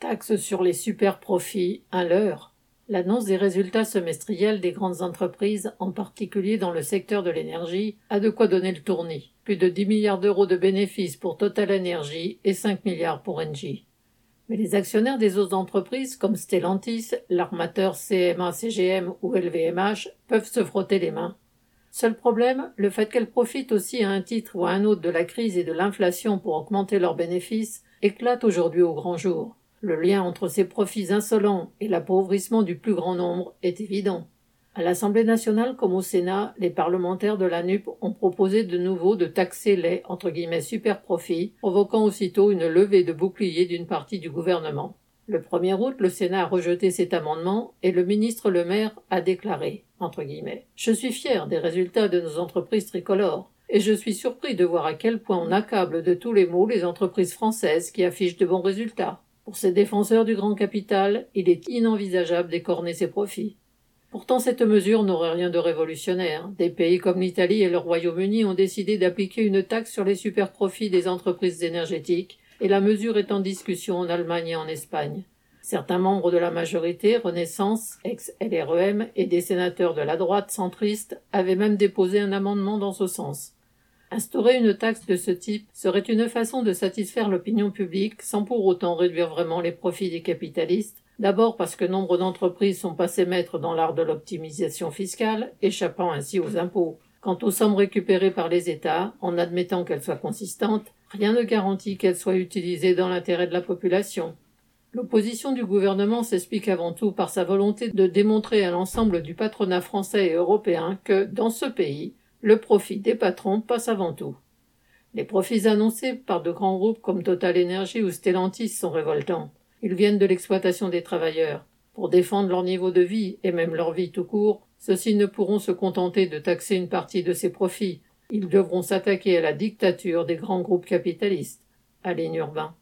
Taxe sur les super profits, un leurre. L'annonce des résultats semestriels des grandes entreprises, en particulier dans le secteur de l'énergie, a de quoi donner le tournis. Plus de 10 milliards d'euros de bénéfices pour Total Energy et 5 milliards pour Engie. Mais les actionnaires des autres entreprises comme Stellantis, l'armateur CMA-CGM ou LVMH peuvent se frotter les mains. Seul problème, le fait qu'elles profitent aussi à un titre ou à un autre de la crise et de l'inflation pour augmenter leurs bénéfices éclate aujourd'hui au grand jour. Le lien entre ces profits insolents et l'appauvrissement du plus grand nombre est évident. À l'Assemblée nationale comme au Sénat, les parlementaires de la NUP ont proposé de nouveau de taxer les entre guillemets super profits, provoquant aussitôt une levée de bouclier d'une partie du gouvernement. Le 1er août, le Sénat a rejeté cet amendement et le ministre Le Maire a déclaré entre guillemets Je suis fier des résultats de nos entreprises tricolores et je suis surpris de voir à quel point on accable de tous les maux les entreprises françaises qui affichent de bons résultats. Pour ces défenseurs du grand capital, il est inenvisageable d'écorner ses profits. Pourtant, cette mesure n'aurait rien de révolutionnaire. Des pays comme l'Italie et le Royaume-Uni ont décidé d'appliquer une taxe sur les superprofits des entreprises énergétiques, et la mesure est en discussion en Allemagne et en Espagne. Certains membres de la majorité, Renaissance, ex-LREM, et des sénateurs de la droite centriste avaient même déposé un amendement dans ce sens. Instaurer une taxe de ce type serait une façon de satisfaire l'opinion publique sans pour autant réduire vraiment les profits des capitalistes, d'abord parce que nombre d'entreprises sont passées maîtres dans l'art de l'optimisation fiscale, échappant ainsi aux impôts. Quant aux sommes récupérées par les États, en admettant qu'elles soient consistantes, rien ne garantit qu'elles soient utilisées dans l'intérêt de la population. L'opposition du gouvernement s'explique avant tout par sa volonté de démontrer à l'ensemble du patronat français et européen que, dans ce pays, le profit des patrons passe avant tout. Les profits annoncés par de grands groupes comme Total Energy ou Stellantis sont révoltants. Ils viennent de l'exploitation des travailleurs. Pour défendre leur niveau de vie et même leur vie tout court, ceux-ci ne pourront se contenter de taxer une partie de ces profits. Ils devront s'attaquer à la dictature des grands groupes capitalistes.